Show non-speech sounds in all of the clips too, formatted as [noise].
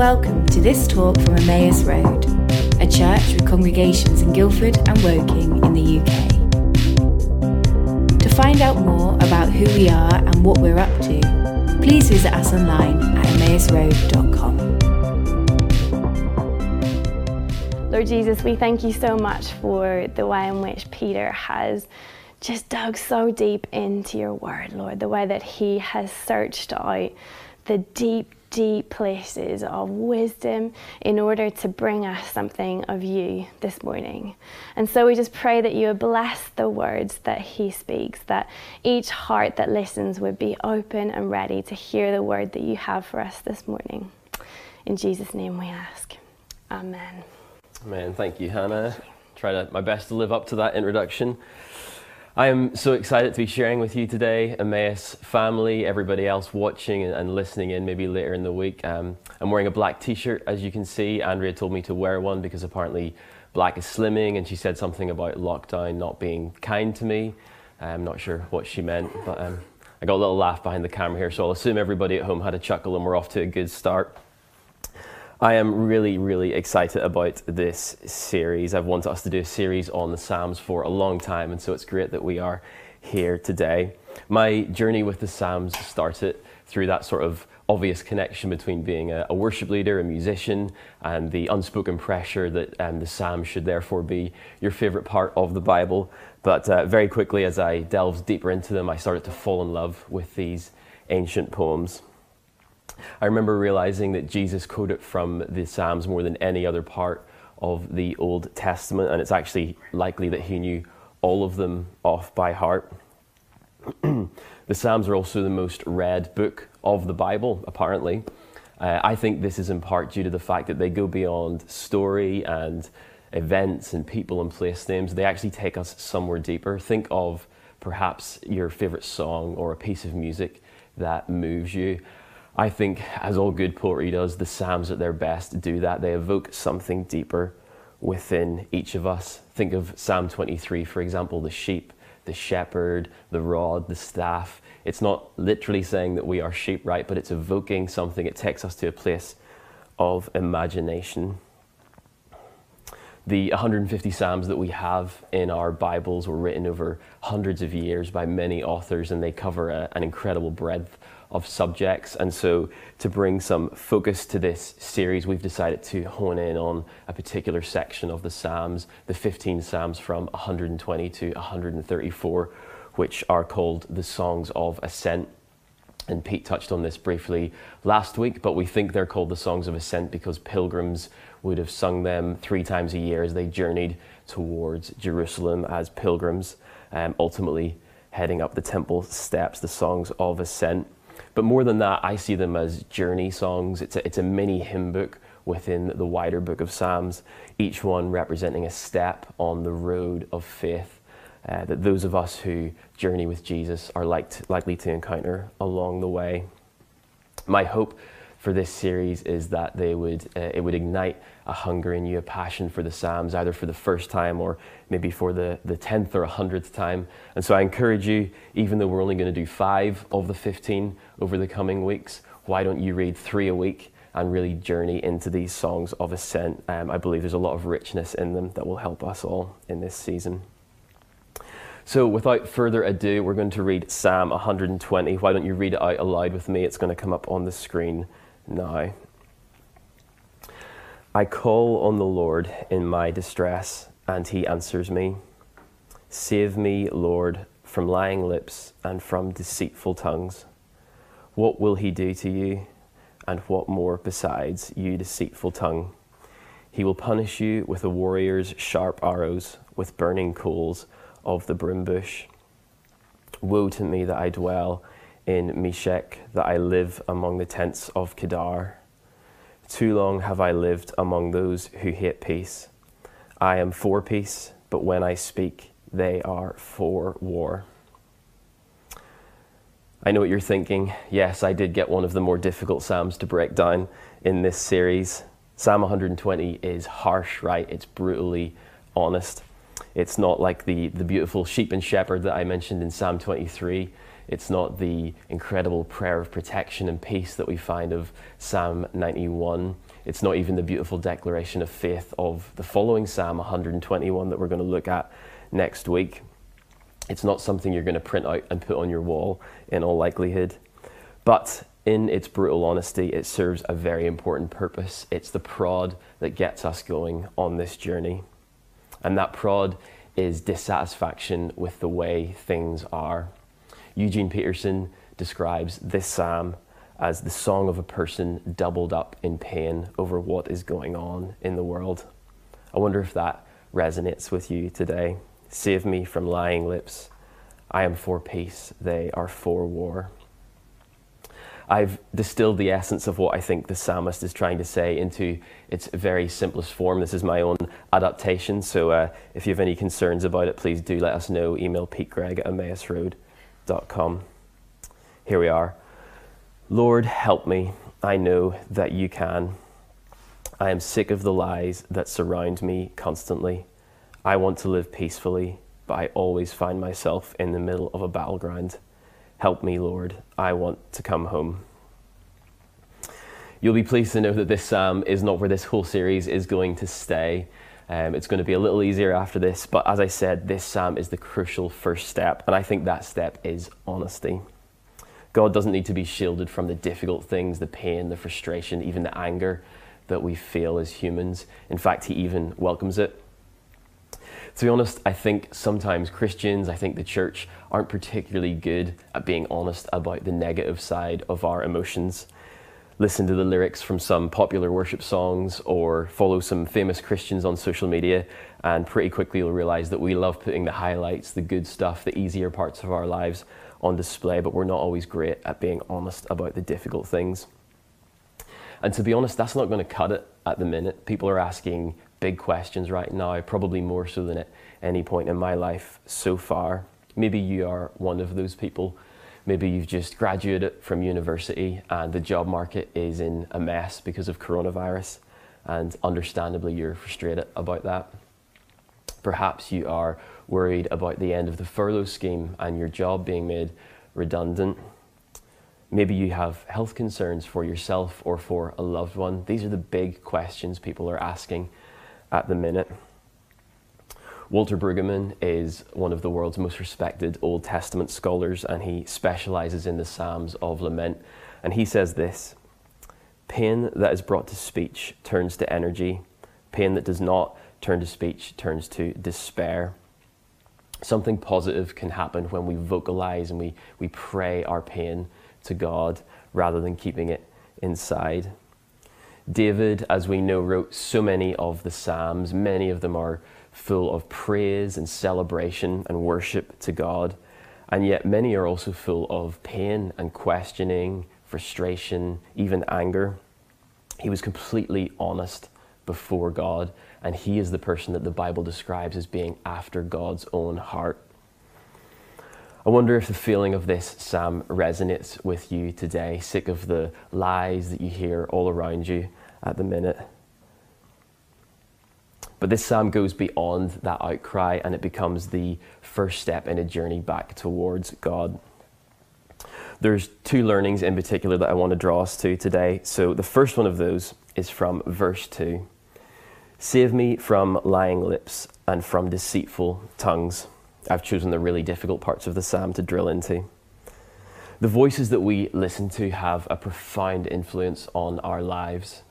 Welcome to this talk from Emmaus Road, a church with congregations in Guildford and Woking in the UK. To find out more about who we are and what we're up to, please visit us online at emmausroad.com. Lord Jesus, we thank you so much for the way in which Peter has just dug so deep into your word, Lord, the way that he has searched out the deep, deep places of wisdom in order to bring us something of you this morning. And so we just pray that you bless the words that he speaks, that each heart that listens would be open and ready to hear the word that you have for us this morning. In Jesus' name we ask. Amen. Man, thank you, Hannah. Try to, my best to live up to that introduction. I am so excited to be sharing with you today, Emmaus family, everybody else watching and listening in maybe later in the week. Um, I'm wearing a black t shirt, as you can see. Andrea told me to wear one because apparently black is slimming, and she said something about lockdown not being kind to me. I'm not sure what she meant, but um, I got a little laugh behind the camera here, so I'll assume everybody at home had a chuckle and we're off to a good start. I am really, really excited about this series. I've wanted us to do a series on the Psalms for a long time, and so it's great that we are here today. My journey with the Psalms started through that sort of obvious connection between being a, a worship leader, a musician, and the unspoken pressure that um, the Psalms should therefore be your favorite part of the Bible. But uh, very quickly, as I delved deeper into them, I started to fall in love with these ancient poems. I remember realizing that Jesus quoted from the Psalms more than any other part of the Old Testament, and it's actually likely that he knew all of them off by heart. [clears throat] the Psalms are also the most read book of the Bible, apparently. Uh, I think this is in part due to the fact that they go beyond story and events and people and place names. They actually take us somewhere deeper. Think of perhaps your favorite song or a piece of music that moves you. I think, as all good poetry does, the Psalms at their best do that. They evoke something deeper within each of us. Think of Psalm 23, for example, the sheep, the shepherd, the rod, the staff. It's not literally saying that we are sheep, right? But it's evoking something. It takes us to a place of imagination. The 150 Psalms that we have in our Bibles were written over hundreds of years by many authors, and they cover a, an incredible breadth of subjects. And so, to bring some focus to this series, we've decided to hone in on a particular section of the Psalms, the 15 Psalms from 120 to 134, which are called the Songs of Ascent. And Pete touched on this briefly last week, but we think they're called the Songs of Ascent because pilgrims would have sung them three times a year as they journeyed towards Jerusalem as pilgrims, um, ultimately heading up the temple steps, the Songs of Ascent. But more than that, I see them as journey songs. It's a, it's a mini hymn book within the wider book of Psalms, each one representing a step on the road of faith uh, that those of us who journey with Jesus are like likely to encounter along the way. My hope for this series is that they would uh, it would ignite a hunger in you, a passion for the Psalms, either for the first time or maybe for the, the 10th or a 100th time. And so I encourage you, even though we're only going to do five of the 15 over the coming weeks, why don't you read three a week and really journey into these songs of ascent? Um, I believe there's a lot of richness in them that will help us all in this season. So, without further ado, we're going to read Psalm 120. Why don't you read it out aloud with me? It's going to come up on the screen now. I call on the Lord in my distress, and he answers me. Save me, Lord, from lying lips and from deceitful tongues. What will he do to you, and what more besides, you deceitful tongue? He will punish you with a warrior's sharp arrows, with burning coals of the broom bush. Woe to me that I dwell in Meshech that I live among the tents of Kedar. Too long have I lived among those who hate peace. I am for peace, but when I speak, they are for war. I know what you're thinking. Yes, I did get one of the more difficult Psalms to break down in this series. Psalm 120 is harsh, right? It's brutally honest. It's not like the, the beautiful sheep and shepherd that I mentioned in Psalm 23 it's not the incredible prayer of protection and peace that we find of Psalm 91. It's not even the beautiful declaration of faith of the following Psalm 121 that we're going to look at next week. It's not something you're going to print out and put on your wall in all likelihood. But in its brutal honesty, it serves a very important purpose. It's the prod that gets us going on this journey. And that prod is dissatisfaction with the way things are. Eugene Peterson describes this psalm as the song of a person doubled up in pain over what is going on in the world. I wonder if that resonates with you today. Save me from lying lips. I am for peace, they are for war. I've distilled the essence of what I think the psalmist is trying to say into its very simplest form. This is my own adaptation, so uh, if you have any concerns about it, please do let us know. Email petegreig at Here we are. Lord, help me. I know that you can. I am sick of the lies that surround me constantly. I want to live peacefully, but I always find myself in the middle of a battleground. Help me, Lord. I want to come home. You'll be pleased to know that this psalm is not where this whole series is going to stay. Um, it's going to be a little easier after this, but as I said, this psalm is the crucial first step, and I think that step is honesty. God doesn't need to be shielded from the difficult things, the pain, the frustration, even the anger that we feel as humans. In fact, He even welcomes it. To be honest, I think sometimes Christians, I think the church, aren't particularly good at being honest about the negative side of our emotions. Listen to the lyrics from some popular worship songs or follow some famous Christians on social media, and pretty quickly you'll realize that we love putting the highlights, the good stuff, the easier parts of our lives on display, but we're not always great at being honest about the difficult things. And to be honest, that's not going to cut it at the minute. People are asking big questions right now, probably more so than at any point in my life so far. Maybe you are one of those people. Maybe you've just graduated from university and the job market is in a mess because of coronavirus, and understandably, you're frustrated about that. Perhaps you are worried about the end of the furlough scheme and your job being made redundant. Maybe you have health concerns for yourself or for a loved one. These are the big questions people are asking at the minute. Walter Brueggemann is one of the world's most respected Old Testament scholars, and he specializes in the Psalms of Lament. And he says this Pain that is brought to speech turns to energy, pain that does not turn to speech turns to despair. Something positive can happen when we vocalize and we, we pray our pain to God rather than keeping it inside. David, as we know, wrote so many of the Psalms. Many of them are full of praise and celebration and worship to God. And yet, many are also full of pain and questioning, frustration, even anger. He was completely honest before God and he is the person that the Bible describes as being after God's own heart. I wonder if the feeling of this psalm resonates with you today, sick of the lies that you hear all around you at the minute. But this psalm goes beyond that outcry and it becomes the first step in a journey back towards God. There's two learnings in particular that I want to draw us to today. So the first one of those is from verse 2. Save me from lying lips and from deceitful tongues. I've chosen the really difficult parts of the psalm to drill into. The voices that we listen to have a profound influence on our lives.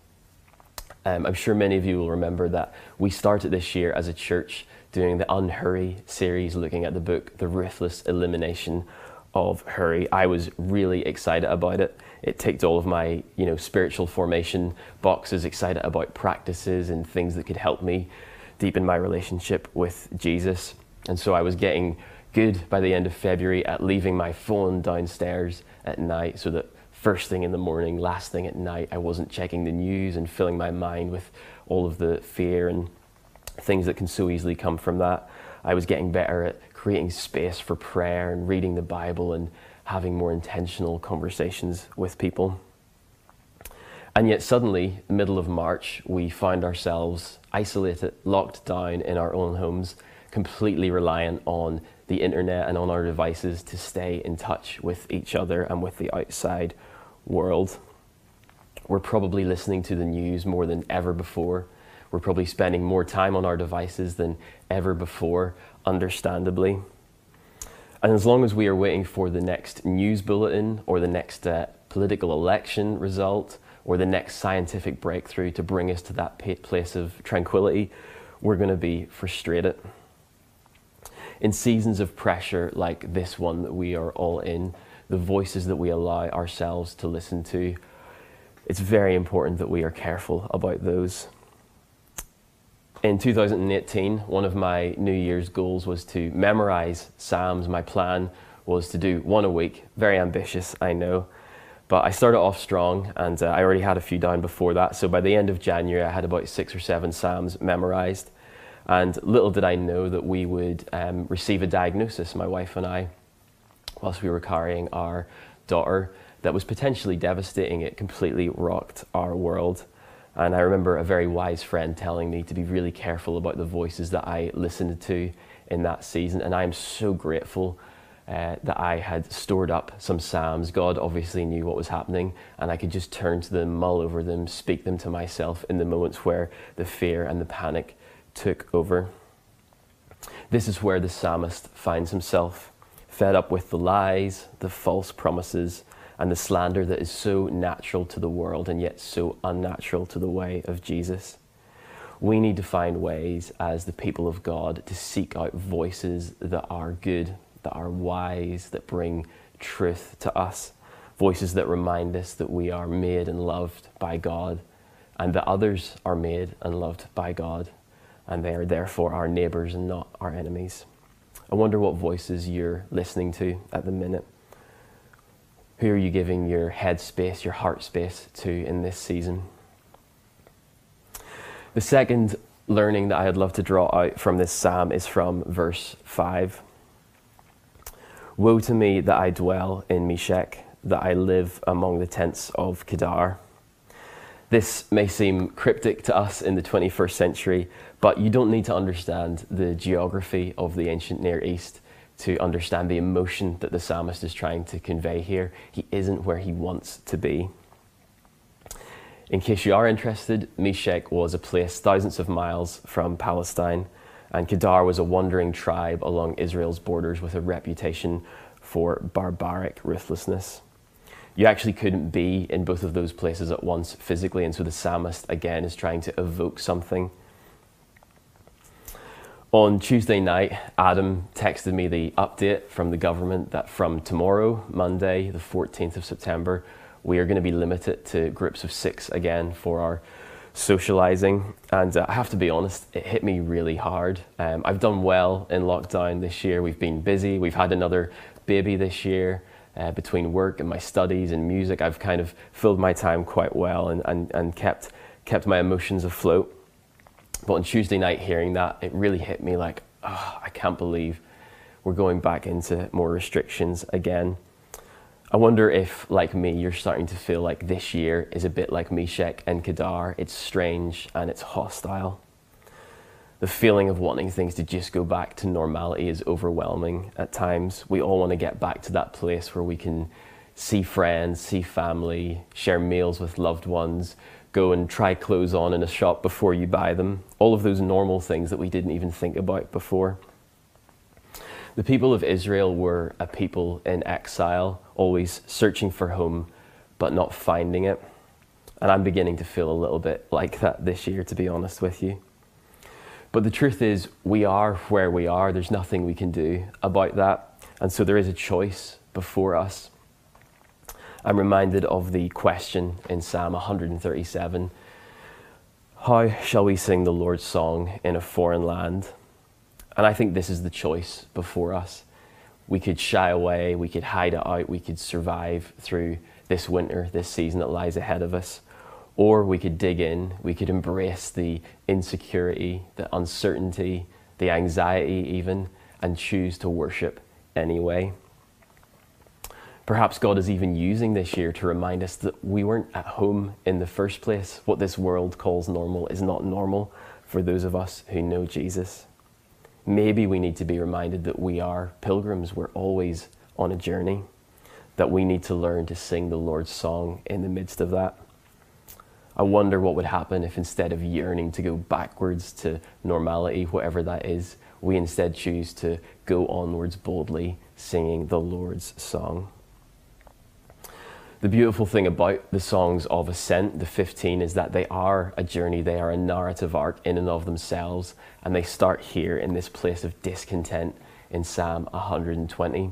Um, I'm sure many of you will remember that we started this year as a church doing the Unhurry series, looking at the book The Ruthless Elimination of Hurry. I was really excited about it it ticked all of my you know spiritual formation boxes excited about practices and things that could help me deepen my relationship with jesus and so i was getting good by the end of february at leaving my phone downstairs at night so that first thing in the morning last thing at night i wasn't checking the news and filling my mind with all of the fear and things that can so easily come from that i was getting better at creating space for prayer and reading the bible and having more intentional conversations with people. And yet, suddenly, middle of March, we find ourselves isolated, locked down in our own homes, completely reliant on the internet and on our devices to stay in touch with each other and with the outside world. We're probably listening to the news more than ever before. We're probably spending more time on our devices than ever before, understandably. And as long as we are waiting for the next news bulletin or the next uh, political election result or the next scientific breakthrough to bring us to that place of tranquility, we're going to be frustrated. In seasons of pressure like this one that we are all in, the voices that we allow ourselves to listen to, it's very important that we are careful about those. In 2018, one of my New Year's goals was to memorize Psalms. My plan was to do one a week. Very ambitious, I know. But I started off strong and uh, I already had a few down before that. So by the end of January, I had about six or seven Psalms memorized. And little did I know that we would um, receive a diagnosis, my wife and I, whilst we were carrying our daughter, that was potentially devastating. It completely rocked our world. And I remember a very wise friend telling me to be really careful about the voices that I listened to in that season. And I'm so grateful uh, that I had stored up some Psalms. God obviously knew what was happening, and I could just turn to them, mull over them, speak them to myself in the moments where the fear and the panic took over. This is where the psalmist finds himself, fed up with the lies, the false promises, and the slander that is so natural to the world and yet so unnatural to the way of Jesus. We need to find ways as the people of God to seek out voices that are good, that are wise, that bring truth to us, voices that remind us that we are made and loved by God, and that others are made and loved by God, and they are therefore our neighbors and not our enemies. I wonder what voices you're listening to at the minute. Who are you giving your head space, your heart space to in this season? The second learning that I'd love to draw out from this psalm is from verse 5. Woe to me that I dwell in Meshech, that I live among the tents of Kedar. This may seem cryptic to us in the 21st century, but you don't need to understand the geography of the ancient Near East to understand the emotion that the psalmist is trying to convey here. He isn't where he wants to be. In case you are interested, Meshech was a place thousands of miles from Palestine, and Kedar was a wandering tribe along Israel's borders with a reputation for barbaric ruthlessness. You actually couldn't be in both of those places at once physically, and so the psalmist again is trying to evoke something on Tuesday night, Adam texted me the update from the government that from tomorrow, Monday, the 14th of September, we are going to be limited to groups of six again for our socializing. And uh, I have to be honest, it hit me really hard. Um, I've done well in lockdown this year. We've been busy. We've had another baby this year. Uh, between work and my studies and music, I've kind of filled my time quite well and, and, and kept, kept my emotions afloat. But on Tuesday night, hearing that, it really hit me like, oh, I can't believe we're going back into more restrictions again. I wonder if, like me, you're starting to feel like this year is a bit like Meshech and Kedar. It's strange and it's hostile. The feeling of wanting things to just go back to normality is overwhelming at times. We all want to get back to that place where we can see friends, see family, share meals with loved ones, go and try clothes on in a shop before you buy them. All of those normal things that we didn't even think about before. The people of Israel were a people in exile, always searching for home, but not finding it. And I'm beginning to feel a little bit like that this year, to be honest with you. But the truth is, we are where we are. There's nothing we can do about that. And so there is a choice before us. I'm reminded of the question in Psalm 137 How shall we sing the Lord's song in a foreign land? And I think this is the choice before us. We could shy away, we could hide it out, we could survive through this winter, this season that lies ahead of us. Or we could dig in, we could embrace the insecurity, the uncertainty, the anxiety, even, and choose to worship anyway. Perhaps God is even using this year to remind us that we weren't at home in the first place. What this world calls normal is not normal for those of us who know Jesus. Maybe we need to be reminded that we are pilgrims, we're always on a journey, that we need to learn to sing the Lord's song in the midst of that. I wonder what would happen if instead of yearning to go backwards to normality, whatever that is, we instead choose to go onwards boldly, singing the Lord's song. The beautiful thing about the songs of ascent, the 15, is that they are a journey, they are a narrative arc in and of themselves, and they start here in this place of discontent in Psalm 120.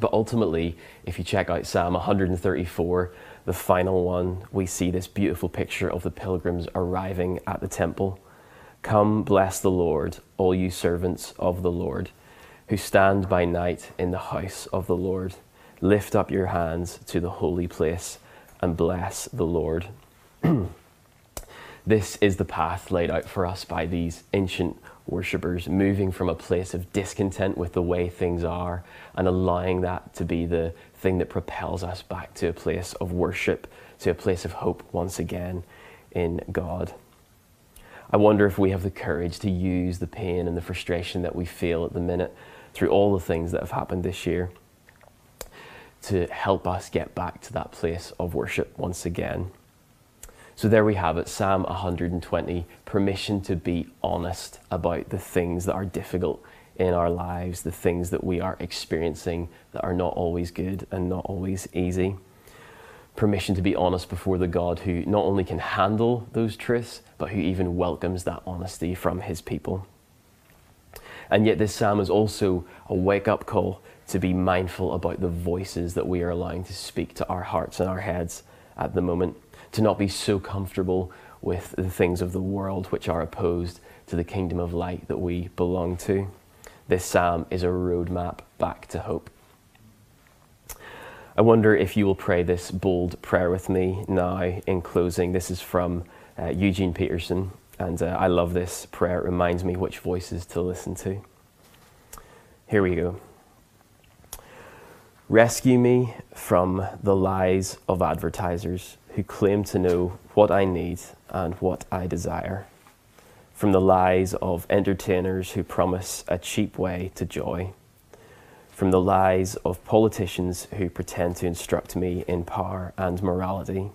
But ultimately, if you check out Psalm 134, the final one, we see this beautiful picture of the pilgrims arriving at the temple. Come, bless the Lord, all you servants of the Lord, who stand by night in the house of the Lord. Lift up your hands to the holy place and bless the Lord. [clears throat] this is the path laid out for us by these ancient worshippers, moving from a place of discontent with the way things are and allowing that to be the thing that propels us back to a place of worship, to a place of hope once again in God. I wonder if we have the courage to use the pain and the frustration that we feel at the minute through all the things that have happened this year to help us get back to that place of worship once again. So there we have it, Psalm 120, permission to be honest about the things that are difficult in our lives, the things that we are experiencing that are not always good and not always easy. Permission to be honest before the God who not only can handle those truths, but who even welcomes that honesty from his people. And yet, this psalm is also a wake up call to be mindful about the voices that we are allowing to speak to our hearts and our heads at the moment to not be so comfortable with the things of the world which are opposed to the kingdom of light that we belong to. This psalm is a roadmap back to hope. I wonder if you will pray this bold prayer with me now in closing. This is from uh, Eugene Peterson, and uh, I love this prayer. It reminds me which voices to listen to. Here we go. Rescue me from the lies of advertisers who claim to know what I need and what I desire, from the lies of entertainers who promise a cheap way to joy, from the lies of politicians who pretend to instruct me in power and morality,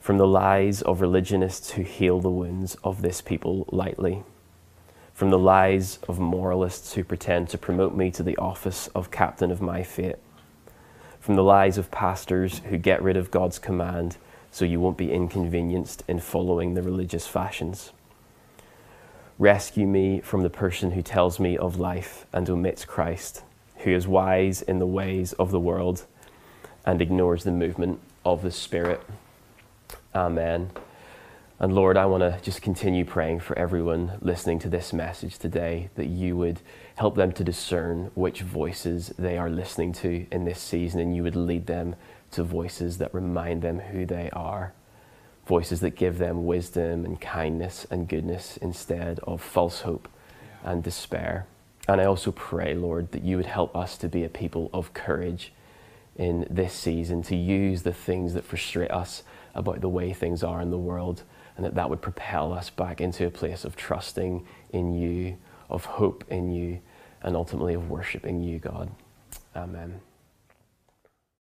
from the lies of religionists who heal the wounds of this people lightly, from the lies of moralists who pretend to promote me to the office of captain of my fate from the lies of pastors who get rid of God's command so you won't be inconvenienced in following the religious fashions. Rescue me from the person who tells me of life and omits Christ, who is wise in the ways of the world and ignores the movement of the Spirit. Amen. And Lord, I want to just continue praying for everyone listening to this message today that you would help them to discern which voices they are listening to in this season and you would lead them to voices that remind them who they are. Voices that give them wisdom and kindness and goodness instead of false hope and despair. And I also pray, Lord, that you would help us to be a people of courage in this season, to use the things that frustrate us about the way things are in the world and that that would propel us back into a place of trusting in you, of hope in you, and ultimately of worshiping you, God. Amen.